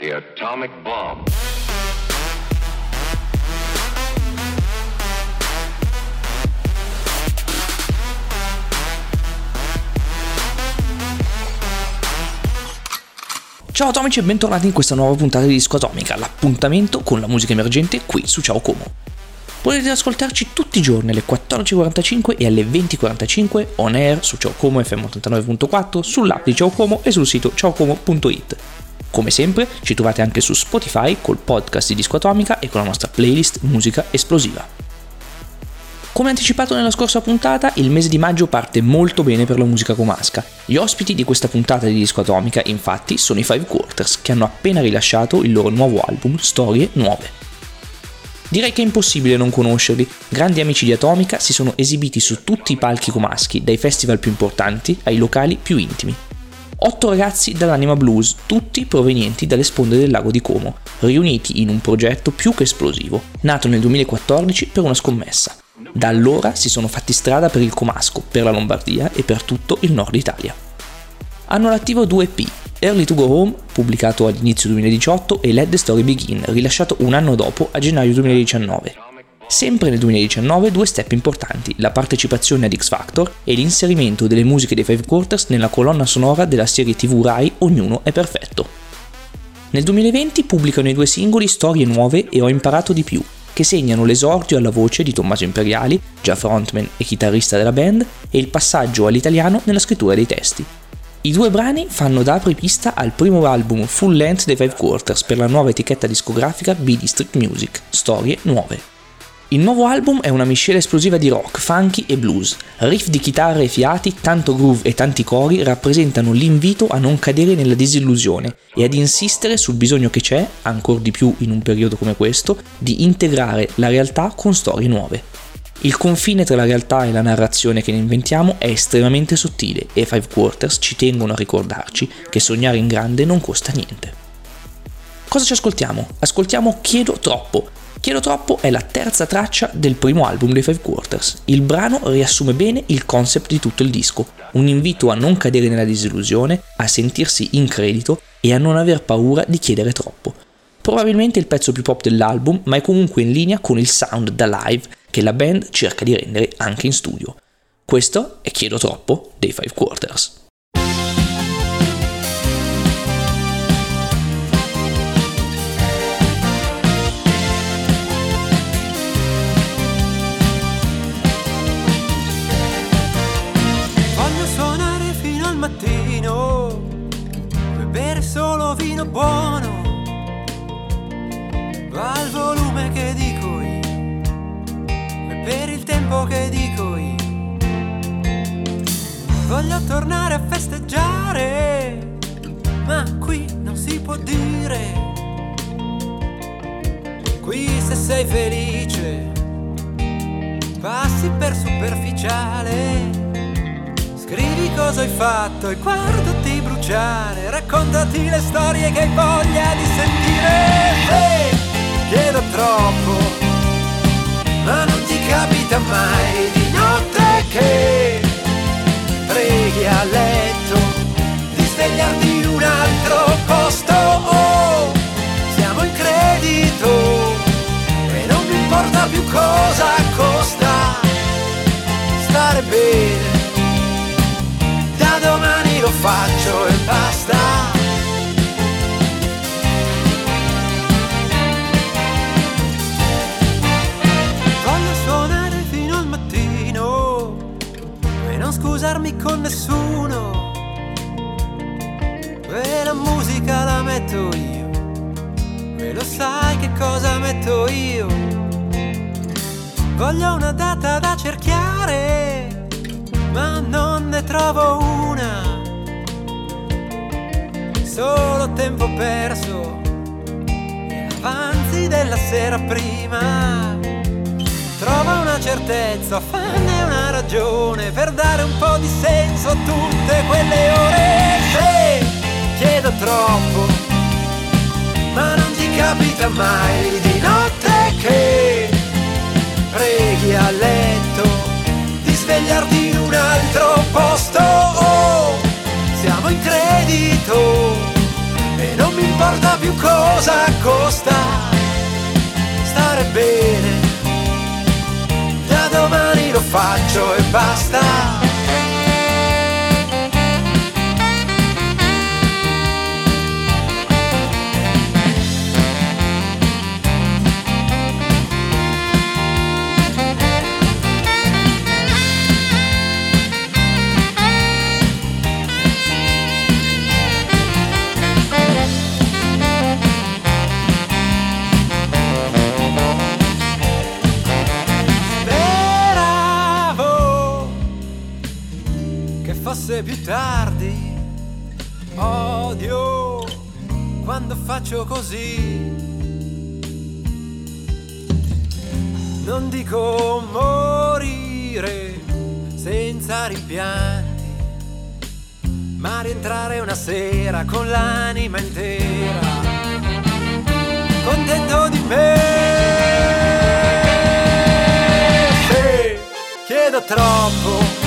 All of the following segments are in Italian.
The atomic bomb. Ciao atomici e bentornati in questa nuova puntata di Disco Atomica, l'appuntamento con la musica emergente qui su Ciao Como. Potete ascoltarci tutti i giorni alle 14.45 e alle 20.45 on air su Ciao Como FM 89.4, sull'app di Ciao Como e sul sito ciaocomo.it. Come sempre ci trovate anche su Spotify col podcast di Disco Atomica e con la nostra playlist Musica Esplosiva. Come anticipato nella scorsa puntata, il mese di maggio parte molto bene per la musica comasca. Gli ospiti di questa puntata di Disco Atomica, infatti, sono i Five Quarters, che hanno appena rilasciato il loro nuovo album Storie Nuove. Direi che è impossibile non conoscerli. Grandi amici di Atomica si sono esibiti su tutti i palchi comaschi, dai festival più importanti ai locali più intimi. Otto ragazzi dall'anima blues, tutti provenienti dalle sponde del lago di Como, riuniti in un progetto più che esplosivo, nato nel 2014 per una scommessa. Da allora si sono fatti strada per il Comasco, per la Lombardia e per tutto il nord Italia. Hanno all'attivo due EP, Early to Go Home, pubblicato all'inizio 2018, e Let the Story Begin, rilasciato un anno dopo, a gennaio 2019. Sempre nel 2019 due step importanti, la partecipazione ad X Factor e l'inserimento delle musiche dei Five Quarters nella colonna sonora della serie TV Rai Ognuno è perfetto. Nel 2020 pubblicano i due singoli Storie nuove e Ho imparato di più, che segnano l'esordio alla voce di Tommaso Imperiali, già frontman e chitarrista della band, e il passaggio all'italiano nella scrittura dei testi. I due brani fanno da apripista al primo album full length dei Five Quarters per la nuova etichetta discografica B District Music, Storie Nuove. Il nuovo album è una miscela esplosiva di rock, funky e blues. Riff di chitarre e fiati, tanto groove e tanti cori rappresentano l'invito a non cadere nella disillusione e ad insistere sul bisogno che c'è, ancor di più in un periodo come questo, di integrare la realtà con storie nuove. Il confine tra la realtà e la narrazione che ne inventiamo è estremamente sottile e Five Quarters ci tengono a ricordarci che sognare in grande non costa niente. Cosa ci ascoltiamo? Ascoltiamo Chiedo troppo, Chiedo troppo è la terza traccia del primo album dei Five Quarters. Il brano riassume bene il concept di tutto il disco, un invito a non cadere nella disillusione, a sentirsi in credito e a non aver paura di chiedere troppo. Probabilmente il pezzo più pop dell'album, ma è comunque in linea con il sound da live che la band cerca di rendere anche in studio. Questo è Chiedo troppo dei Five Quarters. Solo vino buono, va al volume che dico io, e per il tempo che dico io. Voglio tornare a festeggiare, ma qui non si può dire. Qui se sei felice, passi per superficiale. Scrivi cosa hai fatto e guardati bruciare, raccontati le storie che hai voglia di sentire. Hey, la musica la metto io, e lo sai che cosa metto io. Voglio una data da cerchiare ma non ne trovo una. Solo tempo perso e avanzi della sera prima. Trova una certezza, fanne una ragione per dare un po' di senso a tutte quelle ore. Se chiedo troppo, ma non ti capita mai di notte che preghi a letto di svegliarti in un altro posto. Oh, siamo in credito e non mi importa più cosa costa stare bene. Da domani lo faccio e basta. Più tardi. Odio quando faccio così. Non dico morire senza rimpianti, ma rientrare una sera con l'anima intera, contento di me. Sì, chiedo troppo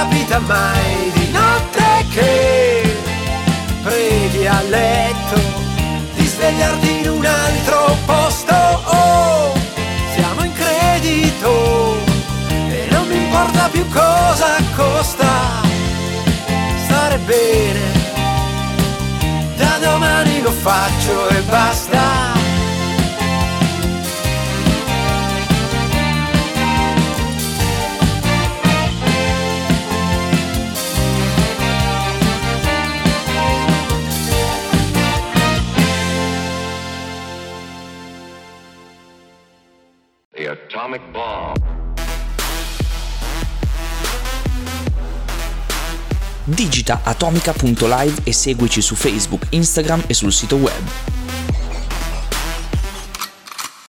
capita mai di notte che preghi a letto di svegliarti in un altro posto. Oh, siamo in credito e non mi importa più cosa costa stare bene. Da domani lo faccio e basta. Atomic bomb. Digita atomica.live e seguici su Facebook, Instagram e sul sito web.